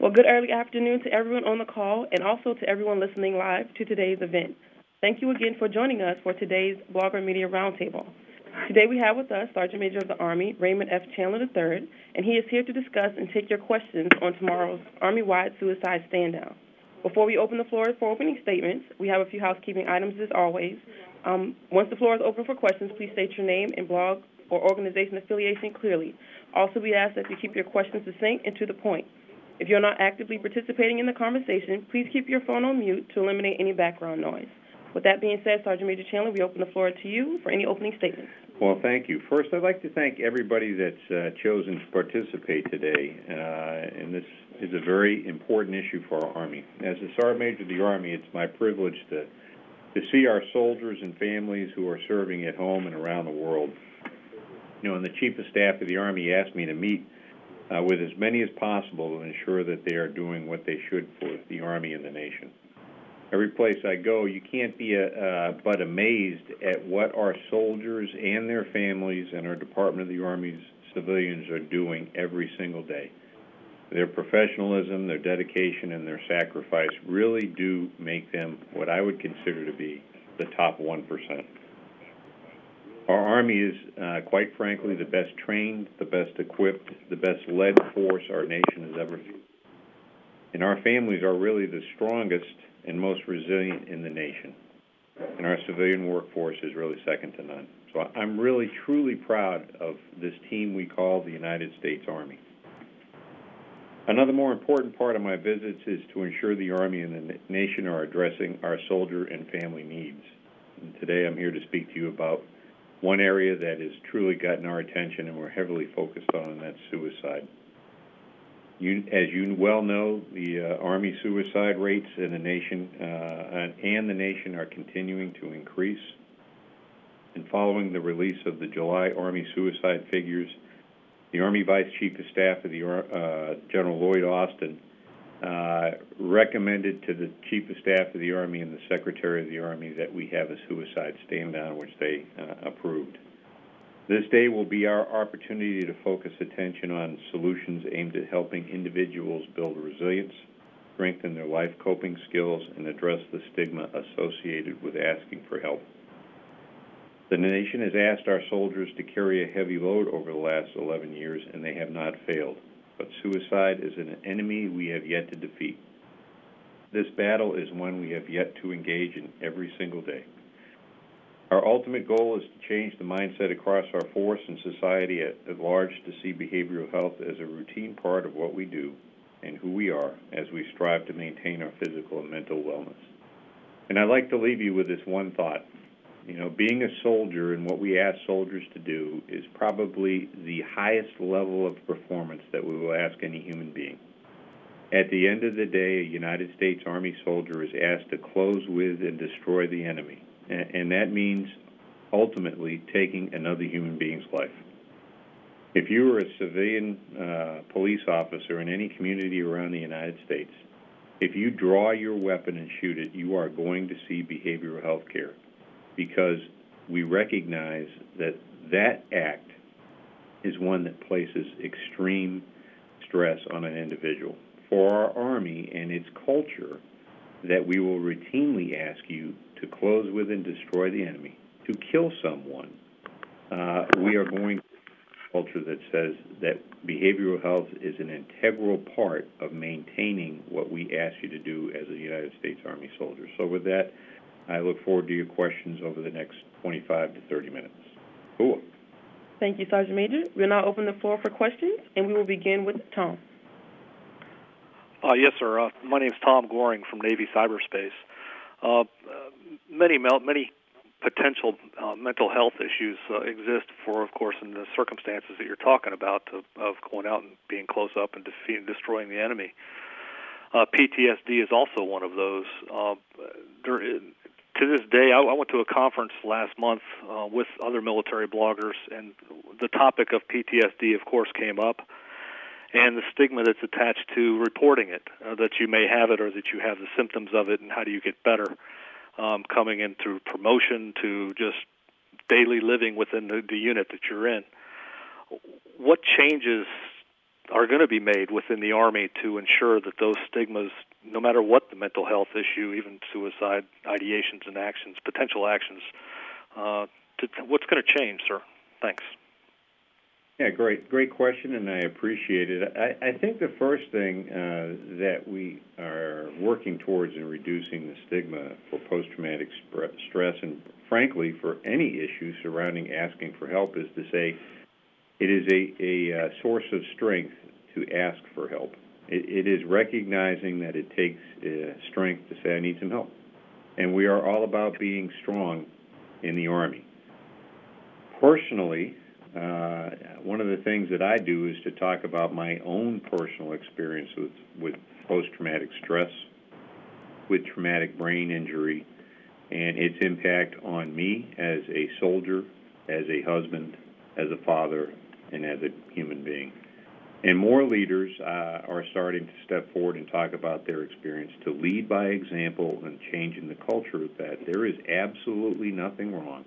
Well, good early afternoon to everyone on the call and also to everyone listening live to today's event. Thank you again for joining us for today's Blogger Media Roundtable. Today we have with us Sergeant Major of the Army, Raymond F. Chandler III, and he is here to discuss and take your questions on tomorrow's Army-wide suicide stand-down. Before we open the floor for opening statements, we have a few housekeeping items as always. Um, once the floor is open for questions, please state your name and blog or organization affiliation clearly. Also, we ask that you keep your questions succinct and to the point. If you're not actively participating in the conversation, please keep your phone on mute to eliminate any background noise. With that being said, Sergeant Major Chandler, we open the floor to you for any opening statements. Well, thank you. First, I'd like to thank everybody that's uh, chosen to participate today, uh, and this is a very important issue for our Army. As a Sergeant Major of the Army, it's my privilege to to see our soldiers and families who are serving at home and around the world. You know, and the Chief of Staff of the Army asked me to meet uh, with as many as possible to ensure that they are doing what they should for the Army and the nation. Every place I go, you can't be a, uh, uh, but amazed at what our soldiers and their families and our Department of the Army's civilians are doing every single day. Their professionalism, their dedication, and their sacrifice really do make them what I would consider to be the top 1%. Our Army is, uh, quite frankly, the best trained, the best equipped, the best led force our nation has ever seen. And our families are really the strongest and most resilient in the nation. And our civilian workforce is really second to none. So I'm really, truly proud of this team we call the United States Army. Another more important part of my visits is to ensure the Army and the nation are addressing our soldier and family needs. And today I'm here to speak to you about one area that has truly gotten our attention and we're heavily focused on, and that's suicide. You, as you well know, the uh, Army suicide rates in the nation uh, and the nation are continuing to increase. And following the release of the July Army suicide figures, the Army Vice Chief of Staff of the uh, General Lloyd Austin recommended to the Chief of Staff of the Army and the Secretary of the Army that we have a suicide stand down, which they uh, approved. This day will be our opportunity to focus attention on solutions aimed at helping individuals build resilience, strengthen their life coping skills, and address the stigma associated with asking for help. The nation has asked our soldiers to carry a heavy load over the last 11 years, and they have not failed. But suicide is an enemy we have yet to defeat. This battle is one we have yet to engage in every single day. Our ultimate goal is to change the mindset across our force and society at, at large to see behavioral health as a routine part of what we do and who we are as we strive to maintain our physical and mental wellness. And I'd like to leave you with this one thought. You know, being a soldier and what we ask soldiers to do is probably the highest level of performance that we will ask any human being. At the end of the day, a United States Army soldier is asked to close with and destroy the enemy and that means ultimately taking another human being's life. If you are a civilian uh, police officer in any community around the United States, if you draw your weapon and shoot it, you are going to see behavioral health care because we recognize that that act is one that places extreme stress on an individual. For our Army and its culture, that we will routinely ask you to close with and destroy the enemy, to kill someone, uh, we are going to a culture that says that behavioral health is an integral part of maintaining what we ask you to do as a United States Army soldier. So with that, I look forward to your questions over the next 25 to 30 minutes. Cool. Thank you, Sergeant Major. We'll now open the floor for questions, and we will begin with Tom. Uh, yes, sir. Uh, my name is Tom Goring from Navy Cyberspace. Uh, many many potential uh, mental health issues uh, exist for, of course, in the circumstances that you're talking about of, of going out and being close up and defeating, destroying the enemy. Uh, PTSD is also one of those. Uh, there, to this day, I, I went to a conference last month uh, with other military bloggers, and the topic of PTSD, of course, came up, and the stigma that's attached to reporting it, uh, that you may have it or that you have the symptoms of it, and how do you get better um, coming in through promotion to just daily living within the, the unit that you're in. What changes are going to be made within the Army to ensure that those stigmas, no matter what the mental health issue, even suicide ideations and actions, potential actions, uh, to, what's going to change, sir? Thanks. Yeah, great, great question, and I appreciate it. I, I think the first thing uh, that we are working towards in reducing the stigma for post-traumatic stress, and frankly, for any issue surrounding asking for help, is to say it is a, a uh, source of strength to ask for help. It, it is recognizing that it takes uh, strength to say, I need some help. And we are all about being strong in the Army. Personally, uh, one of the things that I do is to talk about my own personal experience with, with post traumatic stress, with traumatic brain injury, and its impact on me as a soldier, as a husband, as a father, and as a human being. And more leaders uh, are starting to step forward and talk about their experience to lead by example and changing the culture of that. There is absolutely nothing wrong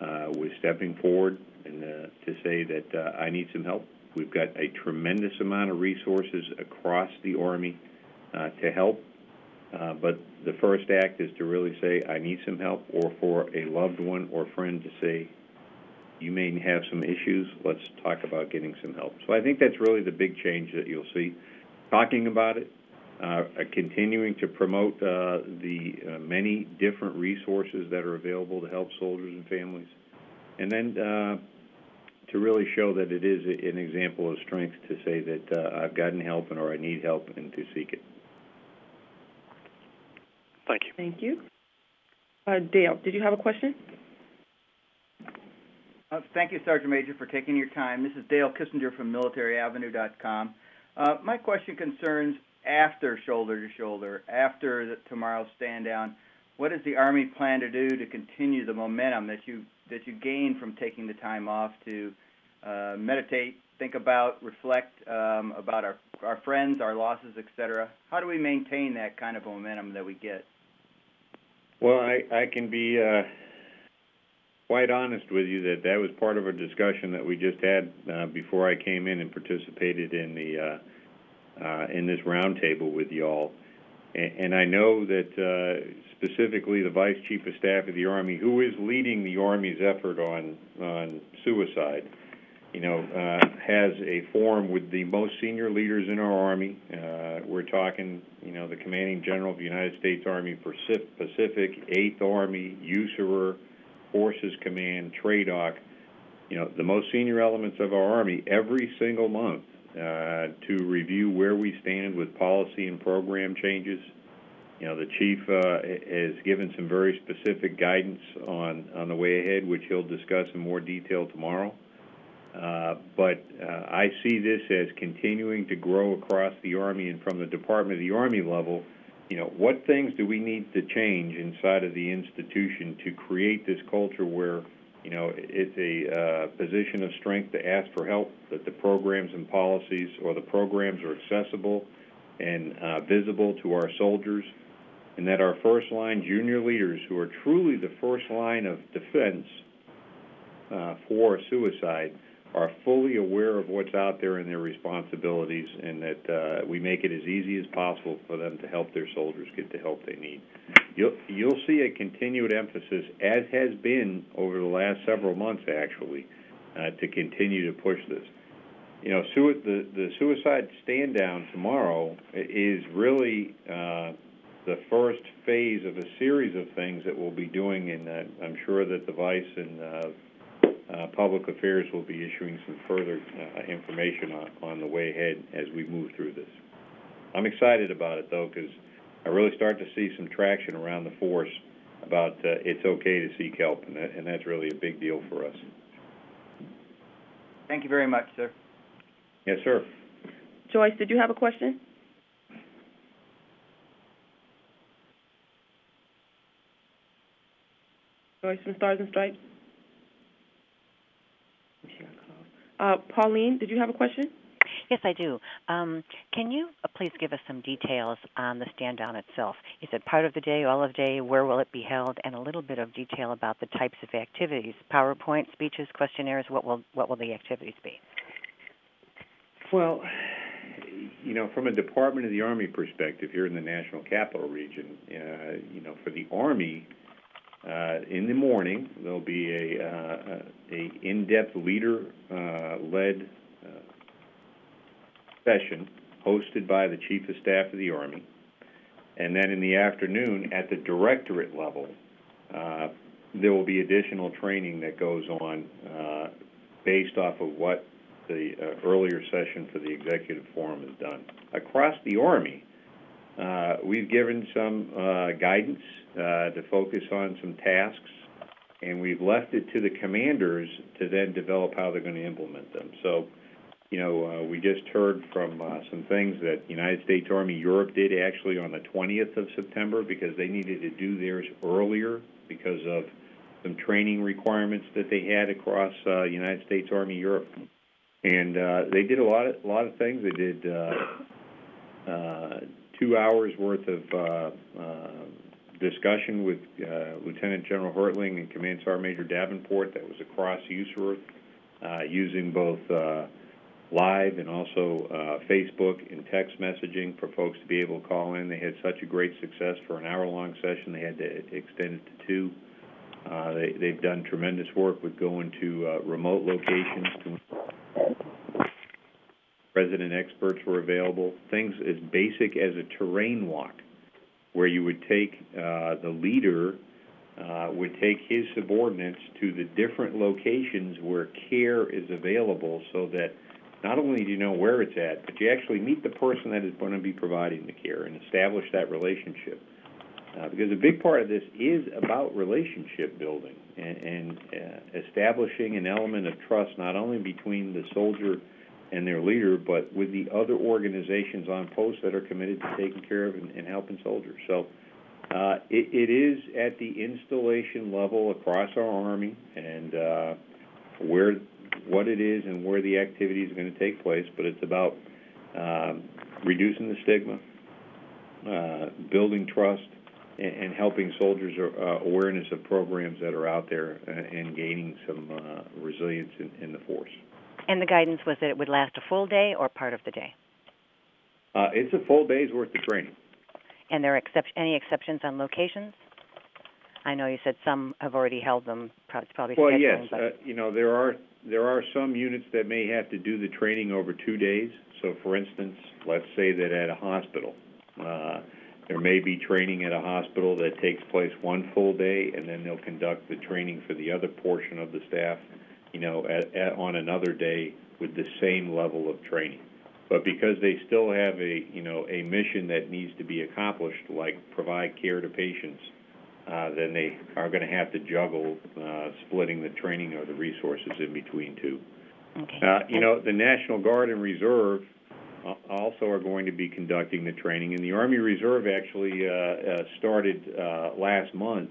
uh, with stepping forward and uh, to say that uh, I need some help. We've got a tremendous amount of resources across the Army uh, to help. Uh, but the first act is to really say, I need some help, or for a loved one or friend to say, you may have some issues. Let's talk about getting some help. So I think that's really the big change that you'll see. Talking about it, uh, continuing to promote uh, the uh, many different resources that are available to help soldiers and families, and then uh, to really show that it is an example of strength to say that uh, I've gotten help and or I need help and to seek it. Thank you. Thank you. Uh, Dale, did you have a question? Uh, thank you, Sergeant Major, for taking your time. This is Dale Kissinger from MilitaryAvenue.com. Uh, my question concerns after shoulder to shoulder, after the, tomorrow's stand down. What does the Army plan to do to continue the momentum that you that you gain from taking the time off to uh, meditate, think about, reflect um, about our our friends, our losses, etc. How do we maintain that kind of momentum that we get? Well, I, I can be uh, quite honest with you that that was part of a discussion that we just had uh, before I came in and participated in the uh, uh, in this roundtable with y'all. And, I know that uh, specifically the Vice Chief of Staff of the Army, who is leading the Army's effort on on suicide, you know, uh, has a forum with the most senior leaders in our Army. Uh, we're talking, you know, the Commanding General of the United States Army Pacific, Eighth Army, USAREUR, Forces Command, TRADOC, you know, the most senior elements of our Army every single month uh, to review where we stand with policy and program changes. You know, the chief uh, has given some very specific guidance on, on the way ahead, which he'll discuss in more detail tomorrow. Uh, but uh, I see this as continuing to grow across the Army and from the Department of the Army level you know, what things do we need to change inside of the institution to create this culture where, you know, it's a uh, position of strength to ask for help, that the programs and policies or the programs are accessible and uh, visible to our soldiers, and that our first line junior leaders, who are truly the first line of defense uh, for suicide, are fully aware of what's out there and their responsibilities, and that uh, we make it as easy as possible for them to help their soldiers get the help they need. You'll you'll see a continued emphasis, as has been over the last several months, actually, uh, to continue to push this. You know, the the suicide stand down tomorrow is really. Uh, the first phase of a series of things that we'll be doing, and uh, I'm sure that the Vice and uh, Public Affairs will be issuing some further uh, information on, on the way ahead as we move through this. I'm excited about it though, because I really start to see some traction around the force about uh, it's okay to seek help, and, that, and that's really a big deal for us. Thank you very much, sir. Yes, sir. Joyce, did you have a question? Joyce from Stars and Stripes. Uh, Pauline, did you have a question? Yes, I do. Um, can you uh, please give us some details on the stand down itself? Is it part of the day, all of day? Where will it be held? And a little bit of detail about the types of activities: PowerPoint, speeches, questionnaires. What will what will the activities be? Well, you know, from a Department of the Army perspective, here in the National Capital Region, uh, you know, for the Army, uh, in the morning there'll be a, uh, a in-depth leader-led uh, session hosted by the Chief of Staff of the Army, and then in the afternoon at the directorate level, uh, there will be additional training that goes on uh, based off of what the uh, earlier session for the executive forum has done. Across the Army, uh, we've given some uh, guidance uh, to focus on some tasks, and we've left it to the commanders to then develop how they're going to implement them. So, you know, uh, we just heard from uh, some things that United States Army Europe did actually on the 20th of September because they needed to do theirs earlier because of some training requirements that they had across uh, United States Army Europe and they did a lot of a lot of things. They did two hours worth of uh, uh, discussion with uh, Lieutenant General Hertling and Command Sergeant Major Davenport. That was across uh, using both live and also uh, Facebook and text messaging for folks to be able to call in. They had such a great success for an hour-long session. They had to extend it to two. Uh, they, they've done tremendous work with going to uh, remote locations to Resident experts were available. Things as basic as a terrain walk, where you would take uh, the leader uh, would take his subordinates to the different locations where care is available, so that not only do you know where it's at, but you actually meet the person that is going to be providing the care and establish that relationship. Uh, because a big part of this is about relationship building and, and uh, establishing an element of trust not only between the soldier and their leader, but with the other organizations on post that are committed to taking care of and, and helping soldiers. So uh, it, it is at the installation level across our Army and uh, where what it is and where the activity is going to take place, but it's about um, reducing the stigma, uh, building trust, and, and helping soldiers uh, awareness of programs that are out there and, uh, and gaining some uh, resilience in, in the force. And the guidance was that it would last a full day or part of the day? Uh, it's a full day's worth of training. And there are excep- any exceptions on locations? I know you said some have already held them. Probably well, yes. but Uh, you know, there are there are some units that may have to do the training over two days. So, for instance, let's say that at a hospital, uh, there may be training at a hospital that takes place one full day, and then they'll conduct the training for the other portion of the staff you know, at, at, on another day with the same level of training. But because they still have a, you know, a mission that needs to be accomplished, like provide care to patients, uh, then they are going to have to juggle uh, splitting the training or the resources in between two. okay. Uh, you know, the National Guard and Reserve uh, also are going to be conducting the training, and the Army Reserve actually uh, uh, started uh, last month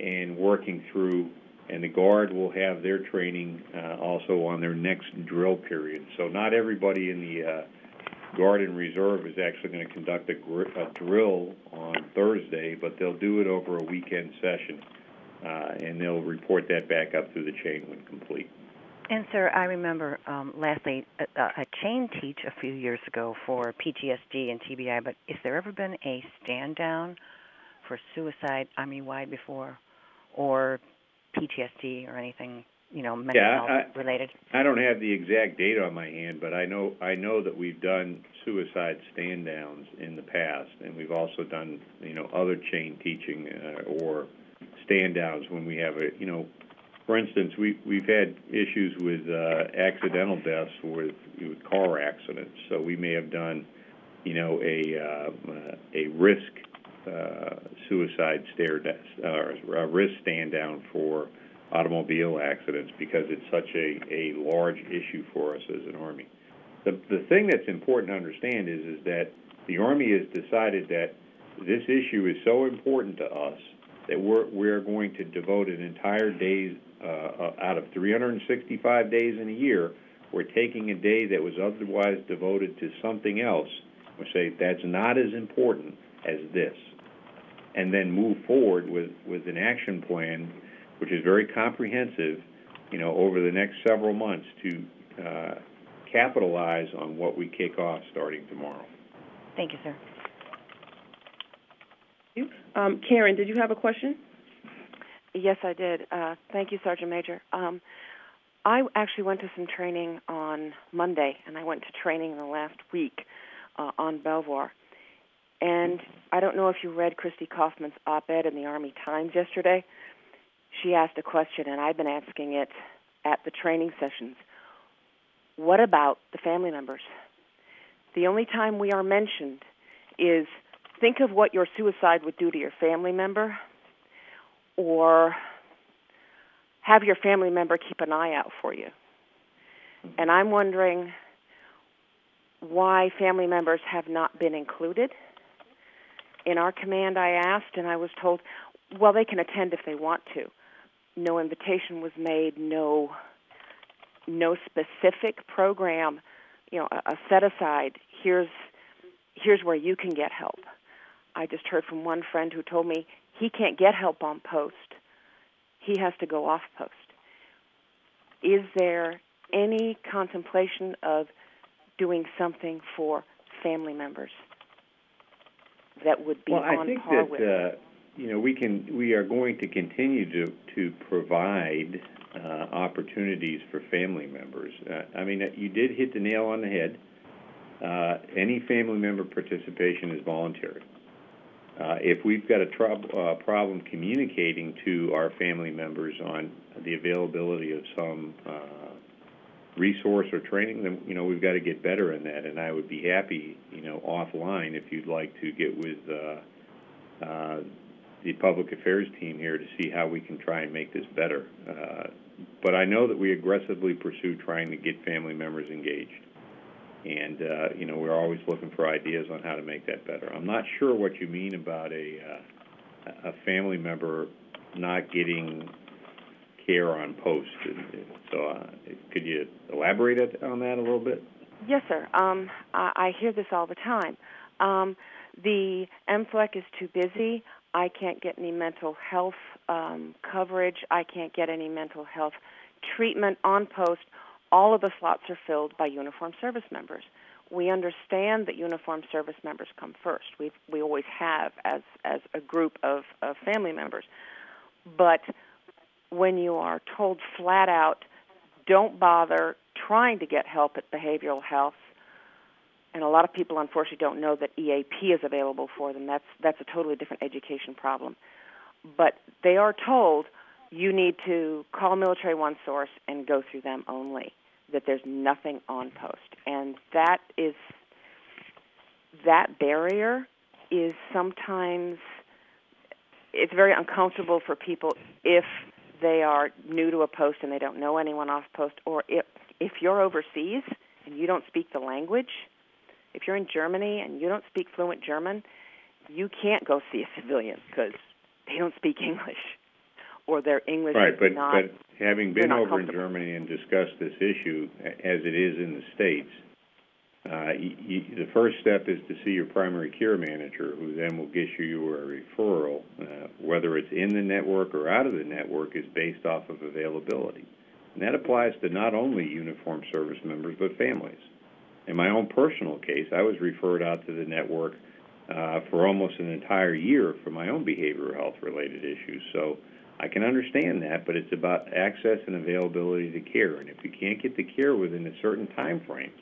and working through and the Guard will have their training uh, also on their next drill period. So not everybody in the uh, Guard and Reserve is actually going to conduct a, gr- a drill on Thursday, but they'll do it over a weekend session, uh, and they'll report that back up through the chain when complete. And sir, I remember um, lastly a, a chain teach a few years ago for PTSD and TBI. But has there ever been a stand down for suicide Army wide before, or PTSD or anything, you know, mental Yeah, health I- related? I don't have the exact date on my hand, but I know I know that we've done suicide stand downs in the past, and we've also done you know other chain teaching uh, or stand downs when we have a you know, for instance, we we've had issues with uh, accidental deaths with, with car accidents, so we may have done you know a uh, uh, a risk uh, suicide or a risk stand down for automobile accidents because it's such a, a large issue for us as an Army. The, the thing that's important to understand is, is that the Army has decided that this issue is so important to us that we're, we're going to devote an entire day uh, out of 365 days in a year. We're taking a day that was otherwise devoted to something else. We say that's not as important as this, and then move forward with, with an action plan which is very comprehensive, you know, over the next several months to uh, capitalize on what we kick off starting tomorrow. Thank you, sir. Um, Karen, did you have a question? Yes, I did. Uh, thank you, Sergeant Major. Um, I actually went to some training on Monday, and I went to training the last week uh, on Belvoir. And I don't know if you read Christy Kaufman's op-ed in the Army Times yesterday. She asked a question, and I've been asking it at the training sessions. What about the family members? The only time we are mentioned is think of what your suicide would do to your family member, or have your family member keep an eye out for you. And I'm wondering why family members have not been included. In our command, I asked, and I was told, well, they can attend if they want to. No invitation was made, no no specific program, you know, a, a set aside. Here's here's where you can get help. I just heard from one friend who told me he can't get help on post. He has to go off post. Is there any contemplation of doing something for family members that would be well, on I think par that with? uh, you know we can we are going to continue to to provide uh, opportunities for family members. Uh, I mean, you did hit the nail on the head. Uh, any family member participation is voluntary. Uh, if we've got a troub- uh, problem communicating to our family members on the availability of some uh, resource or training, then you know we've got to get better in that. And I would be happy, you know, offline if you'd like to get with uh, uh, the public affairs team here to see how we can try and make this better. Uh, but I know that we aggressively pursue trying to get family members engaged. And, uh, you know, we're always looking for ideas on how to make that better. I'm not sure what you mean about a, uh, a family member not getting care on post. So, uh, could you elaborate on that a little bit? Yes, sir. Um, I, I hear this all the time. Um, the MFLC is too busy. I can't get any mental health um, coverage. I can't get any mental health treatment on post. All of the slots are filled by uniformed service members. We understand that uniformed service members come first. We we always have as as a group of, of family members. But when you are told flat out, don't bother trying to get help at behavioral health, and a lot of people unfortunately don't know that EAP is available for them. That's that's a totally different education problem. But they are told you need to call Military One Source and go through them only. That there's nothing on post, and that is that barrier is sometimes it's very uncomfortable for people if they are new to a post and they don't know anyone off post, or if if you're overseas and you don't speak the language if you're in Germany and you don't speak fluent German, you can't go see a civilian because they don't speak English or their English right, is but, not. but having been over in Germany and discussed this issue as it is in the states, uh, y- y- the first step is to see your primary care manager, who then will issue you a referral. Uh, whether it's in the network or out of the network is based off of availability, and that applies to not only uniformed service members but families. In my own personal case, I was referred out to the network uh, for almost an entire year for my own behavioral health related issues. So I can understand that, but it's about access and availability to care. And if you can't get the care within a certain time frame,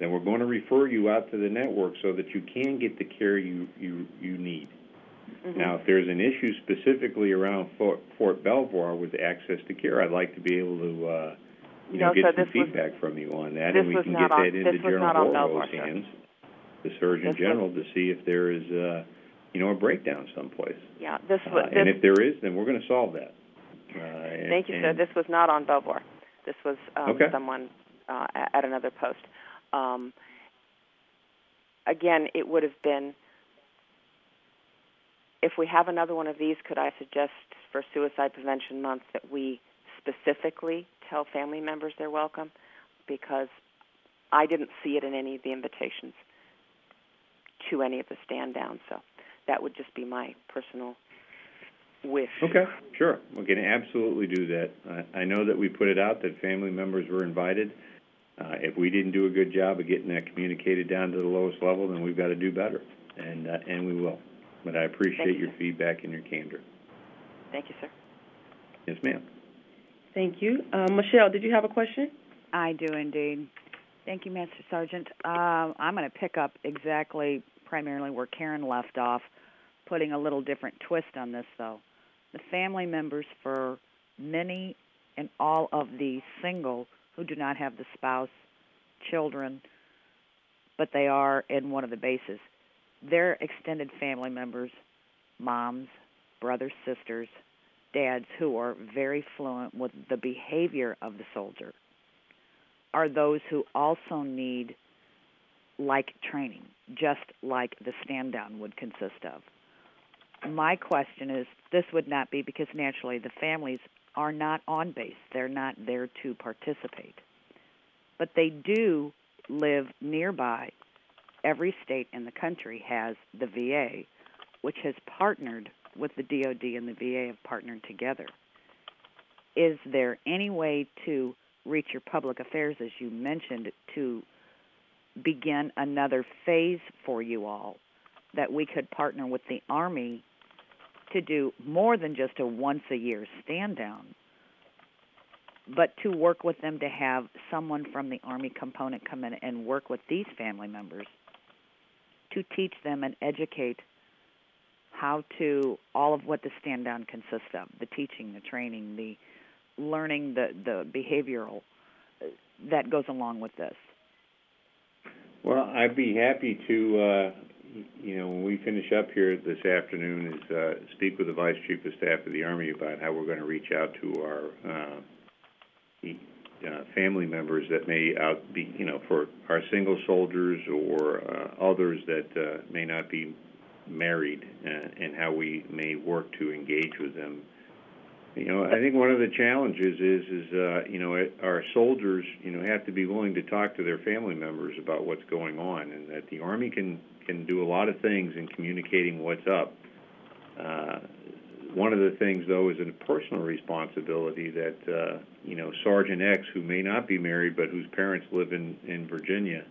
then we're going to refer you out to the network so that you can get the care you you, you need. Mm-hmm. Now, if there's an issue specifically around Fort, Fort Belvoir with access to care, I'd like to be able to uh, you know, No, get some this was- feedback from you on that, and we can get on- that into General sir. hands, the Surgeon This was- General, to see if there is, uh, you know, a breakdown someplace. yeah, this Uh, was. and if there is, then we're going to solve that. Uh, and- thank you, sir. and- This was not on Belvoir. This was um, Okay. someone uh, at another post. Um, again, it would have been. If we have another one of these, could I suggest for Suicide Prevention Month that we specifically tell family members they're welcome? Because I didn't see it in any of the invitations to any of the stand downs. So that would just be my personal wish. Okay, sure. We can absolutely do that. I, I know that we put it out that family members were invited. Uh, if we didn't do a good job of getting that communicated down to the lowest level, then we've got to do better, and uh, and we will. But I appreciate Thank your you. feedback and your candor. Thank you, sir. Yes, ma'am. Thank you. Um, Michelle, did you have a question? I do indeed. Thank you, Master Sergeant. Uh, I'm going to pick up exactly, primarily where Karen left off, putting a little different twist on this, though. The family members for many and all of the single who do not have the spouse, children, but they are in one of the bases. Their extended family members, moms, brothers, sisters, dads who are very fluent with the behavior of the soldier are those who also need like training, just like the stand down would consist of. My question is this would not be because naturally the families are not on base, they're not there to participate. But they do live nearby. Every state in the country has the VA, which has partnered with the DoD and the VA have partnered together. Is there any way to reach your public affairs, as you mentioned, to begin another phase for you all that we could partner with the Army to do more than just a once a year stand down, but to work with them to have someone from the Army component come in and work with these family members to teach them and educate how to all of what the stand down consists of the teaching, the training, the learning, the, the behavioral uh, that goes along with this. Well, I'd be happy to, uh, you know, when we finish up here this afternoon, is uh, speak with the Vice Chief of Staff of the Army about how we're going to reach out to our uh, uh, family members that may out be, you know, for our single soldiers or uh, others that uh, may not be married, and how we may work to engage with them. You know, I think one of the challenges is, is uh, you know, our soldiers, you know, have to be willing to talk to their family members about what's going on, and that the Army can can do a lot of things in communicating what's up. Uh, one of the things, though, is a personal responsibility that uh, you know Sergeant X, who may not be married but whose parents live in in Virginia,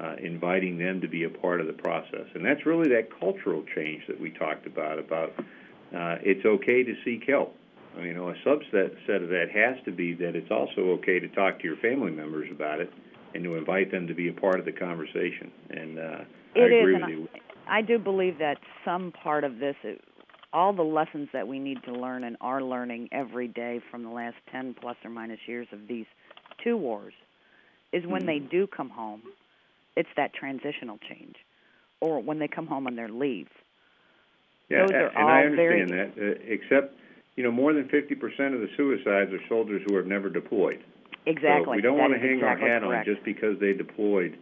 uh, inviting them to be a part of the process, and that's really that cultural change that we talked about. About uh, it's okay to seek help. You know, a subset set of that has to be that it's also okay to talk to your family members about it and to invite them to be a part of the conversation. And uh, I It is, agree and you. I do believe that some part of this, all the lessons that we need to learn and are learning every day from the last 10 plus or minus years of these two wars, is when they do come home, it's that transitional change, or when they come home on their leave. Yeah, those are and I all very- understand that. Uh, except, you know, more than 50% of the suicides are soldiers who have never deployed. Exactly. So we don't That want to hang exactly our hat correct. on just because they deployed.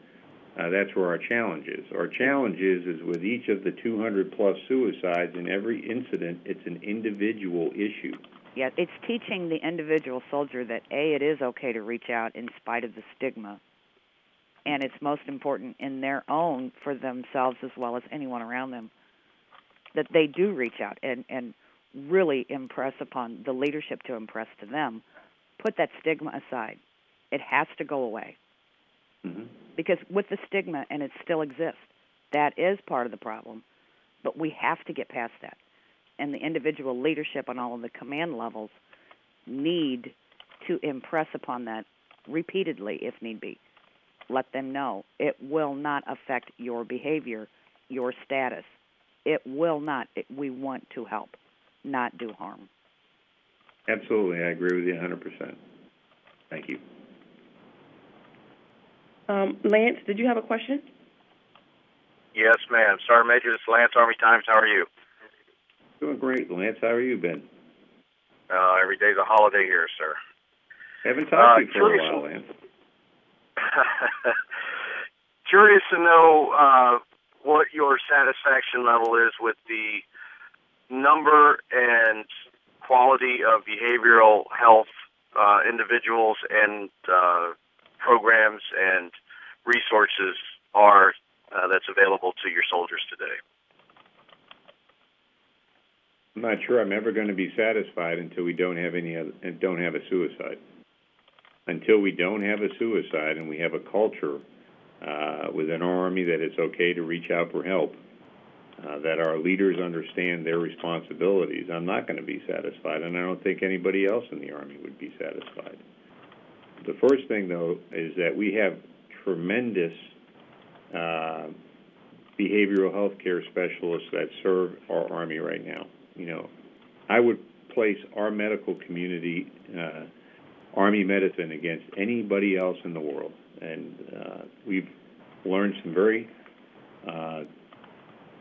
Uh, that's where our challenge is. Our challenge is, is with each of the 200 plus suicides in every incident, it's an individual issue. Yeah, it's teaching the individual soldier that A, it is okay to reach out in spite of the stigma. And it's most important in their own for themselves as well as anyone around them that they do reach out and, and really impress upon the leadership to impress to them. Put that stigma aside. It has to go away. Mm-hmm. Because with the stigma, and it still exists, that is part of the problem. But we have to get past that. And the individual leadership on all of the command levels need to impress upon that repeatedly if need be. Let them know it will not affect your behavior, your status. It will not. It, we want to help, not do harm. Absolutely, I agree with you 100%. Thank you. Um, Lance, did you have a question? Yes, ma'am. Sergeant Major, this is Lance Army Times. How are you? Doing great, Lance. How are you, Ben? Uh, every day's a holiday here, sir. Haven't talked to you Uh, for a while, Lance. Curious to know uh, what your satisfaction level is with the number and quality of behavioral health uh, individuals and uh, programs and resources are uh, that's available to your soldiers today. I'm not sure I'm ever going to be satisfied until we don't have any other, don't have a suicide. until we don't have a suicide and we have a culture uh, within our Army that it's okay to reach out for help, uh, that our leaders understand their responsibilities, I'm not going to be satisfied, and I don't think anybody else in the Army would be satisfied. The first thing, though, is that we have tremendous uh, behavioral health care specialists that serve our Army right now. You know, I would place our medical community, uh, Army medicine, against anybody else in the world. And uh, we've learned some very uh,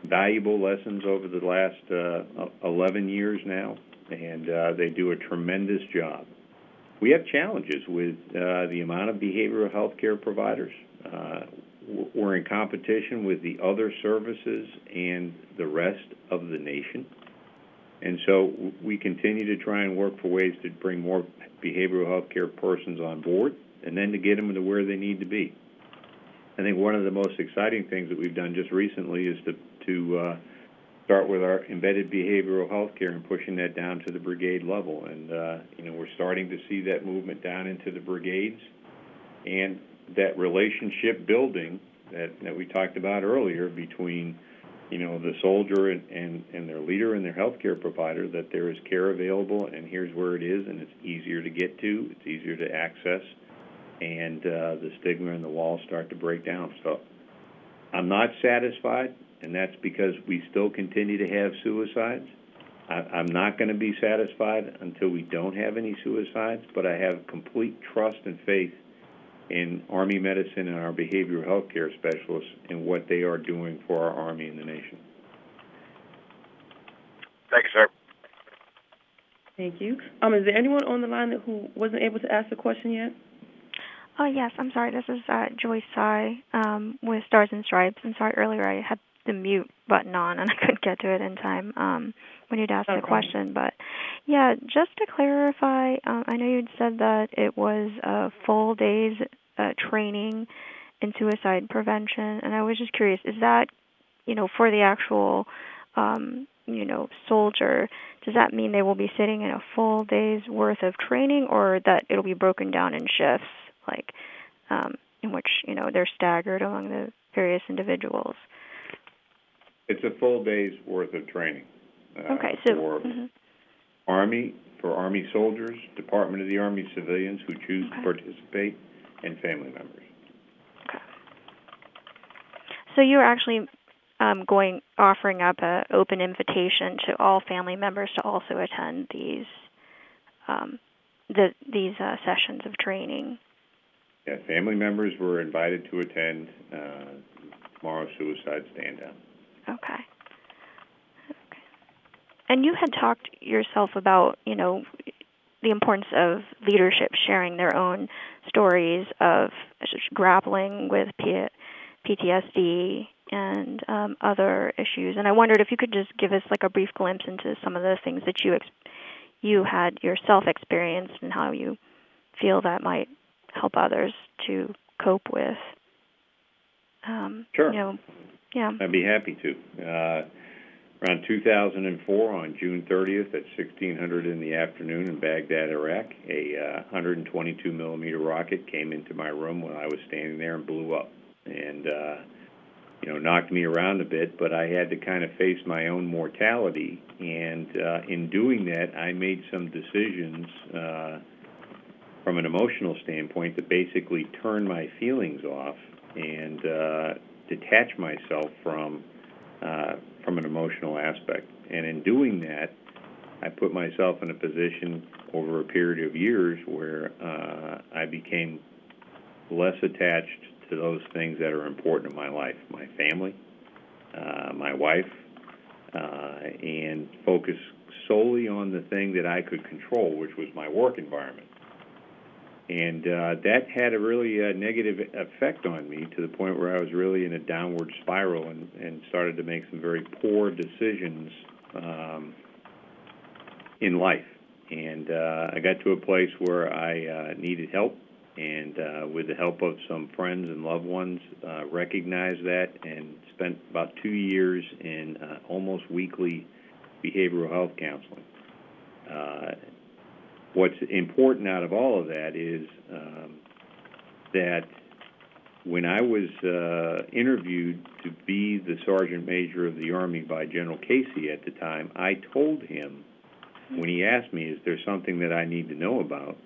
valuable lessons over the last uh, 11 years now, and uh, they do a tremendous job. We have challenges with uh, the amount of behavioral health care providers. Uh, we're in competition with the other services and the rest of the nation. And so we continue to try and work for ways to bring more behavioral health care persons on board and then to get them to where they need to be. I think one of the most exciting things that we've done just recently is to, to uh, start with our embedded behavioral health care and pushing that down to the brigade level. And, uh, you know, we're starting to see that movement down into the brigades. And that relationship building that, that we talked about earlier between you know the soldier and, and, and their leader and their healthcare provider that there is care available and here's where it is and it's easier to get to it's easier to access and uh, the stigma and the walls start to break down so I'm not satisfied and that's because we still continue to have suicides I, I'm not going to be satisfied until we don't have any suicides but I have complete trust and faith in Army medicine and our behavioral health care specialists and what they are doing for our Army and the nation. Thank you, sir. Thank you. Um, is there anyone on the line that, who wasn't able to ask a question yet? Oh, yes. I'm sorry. This is uh, Joyce Tsai um, with Stars and Stripes. I'm sorry earlier I had the mute button on and I couldn't get to it in time um, when you'd asked No the question. But yeah, just to clarify, um, I know you'd said that it was a full day's uh, training in suicide prevention, and I was just curious: is that you know for the actual um, you know soldier? Does that mean they will be sitting in a full day's worth of training, or that it'll be broken down in shifts, like um, in which you know they're staggered among the various individuals? It's a full day's worth of training. Uh, Okay, so for mhm. Army, for Army soldiers, Department of the Army civilians who choose Okay. to participate, and family members. Okay. So you're actually um, going offering up an open invitation to all family members to also attend these um, the these uh, sessions of training. Yeah, family members were invited to attend uh, tomorrow's suicide stand down. Okay. Okay. And you had talked yourself about you know the importance of leadership sharing their own stories of grappling with P- PTSD and um, other issues. And I wondered if you could just give us like a brief glimpse into some of the things that you ex- you had yourself experienced and how you feel that might help others to cope with. Um, Sure. You know, yeah. I'd be happy to. Uh, around 2004, on June 30th at 1600 in the afternoon in Baghdad, Iraq, a uh, 122 millimeter rocket came into my room when I was standing there and blew up, and uh, you know knocked me around a bit. But I had to kind of face my own mortality, and uh, in doing that, I made some decisions. Uh, from an emotional standpoint, to basically turn my feelings off and uh, detach myself from uh, from an emotional aspect. And in doing that, I put myself in a position over a period of years where uh, I became less attached to those things that are important in my life, my family, uh, my wife, uh, and focus solely on the thing that I could control, which was my work environment and uh, that had a really uh, negative effect on me to the point where I was really in a downward spiral and, and started to make some very poor decisions um, in life. And uh, I got to a place where I uh, needed help, and uh, with the help of some friends and loved ones, uh, recognized that and spent about two years in uh, almost weekly behavioral health counseling. Uh, what's important out of all of that is um, that when I was uh, interviewed to be the sergeant major of the Army by General Casey at the time, I told him when he asked me, "Is there something that I need to know about?"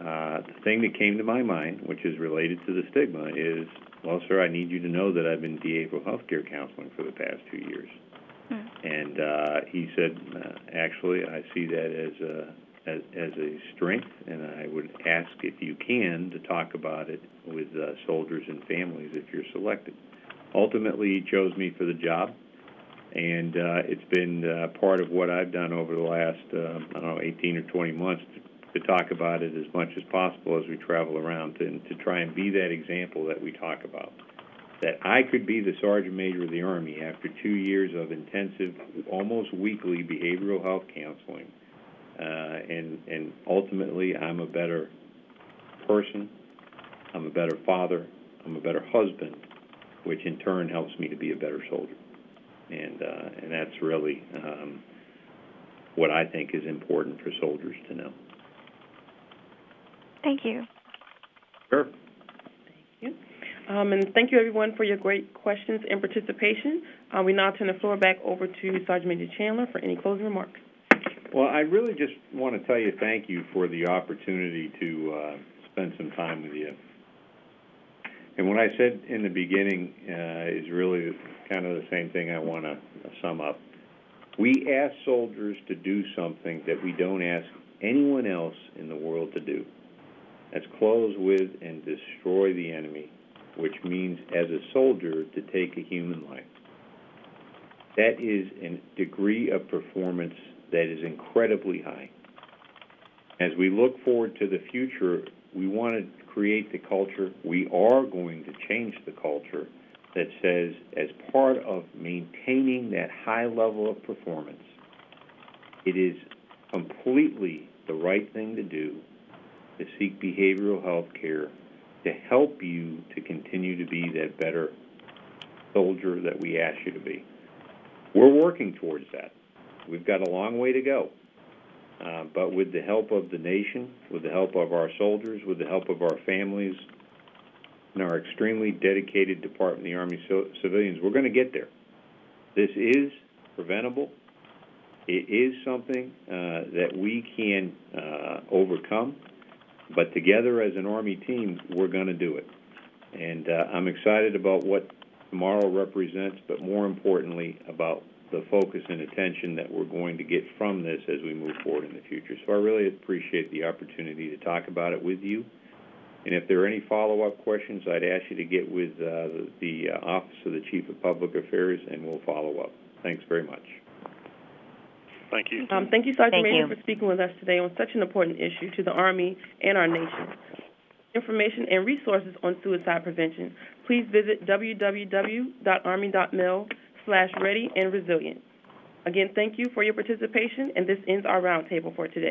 Uh, the thing that came to my mind, which is related to the stigma, is, "Well, sir, I need you to know that I've been behavioral health care counseling for the past two years." And uh, he said, uh, "Actually, I see that as a as, as a strength, and I would ask if you can to talk about it with uh, soldiers and families if you're selected. Ultimately, he chose me for the job, and uh, it's been uh, part of what I've done over the last, uh, I don't know, 18 or 20 months to, to talk about it as much as possible as we travel around and to try and be that example that we talk about. That I could be the Sergeant Major of the Army after two years of intensive, almost weekly behavioral health counseling uh, and and ultimately I'm a better person, I'm a better father, I'm a better husband, which in turn helps me to be a better soldier, and uh, and that's really um, what I think is important for soldiers to know. Thank you. Sure. Thank you. Um, and thank you, everyone, for your great questions and participation. Uh, we now turn the floor back over to Sergeant Major Chandler for any closing remarks. Well, I really just want to tell you thank you for the opportunity to uh, spend some time with you. And what I said in the beginning uh, is really kind of the same thing I want to sum up. We ask soldiers to do something that we don't ask anyone else in the world to do. That's close with and destroy the enemy, which means, as a soldier, to take a human life. That is a degree of performance that is incredibly high. As we look forward to the future, we want to create the culture. We are going to change the culture that says, as part of maintaining that high level of performance, it is completely the right thing to do to seek behavioral health care to help you to continue to be that better soldier that we ask you to be. We're working towards that. We've got a long way to go. Uh, but with the help of the nation, with the help of our soldiers, with the help of our families, and our extremely dedicated Department of the Army civilians, we're going to get there. This is preventable. It is something uh, that we can uh, overcome, but together as an Army team, we're going to do it. And uh, I'm excited about what tomorrow represents, but more importantly, about the focus and attention that we're going to get from this as we move forward in the future. So I really appreciate the opportunity to talk about it with you. And if there are any follow-up questions, I'd ask you to get with uh, the, the uh, Office of the Chief of Public Affairs, and we'll follow up. Thanks very much. Thank you. Um, thank you, Sergeant Thank Major, you. for speaking with us today on such an important issue to the Army and our nation. Information and resources on suicide prevention, please visit www.army.mil slash ready and resilient. Again, thank you for your participation, and this ends our roundtable for today.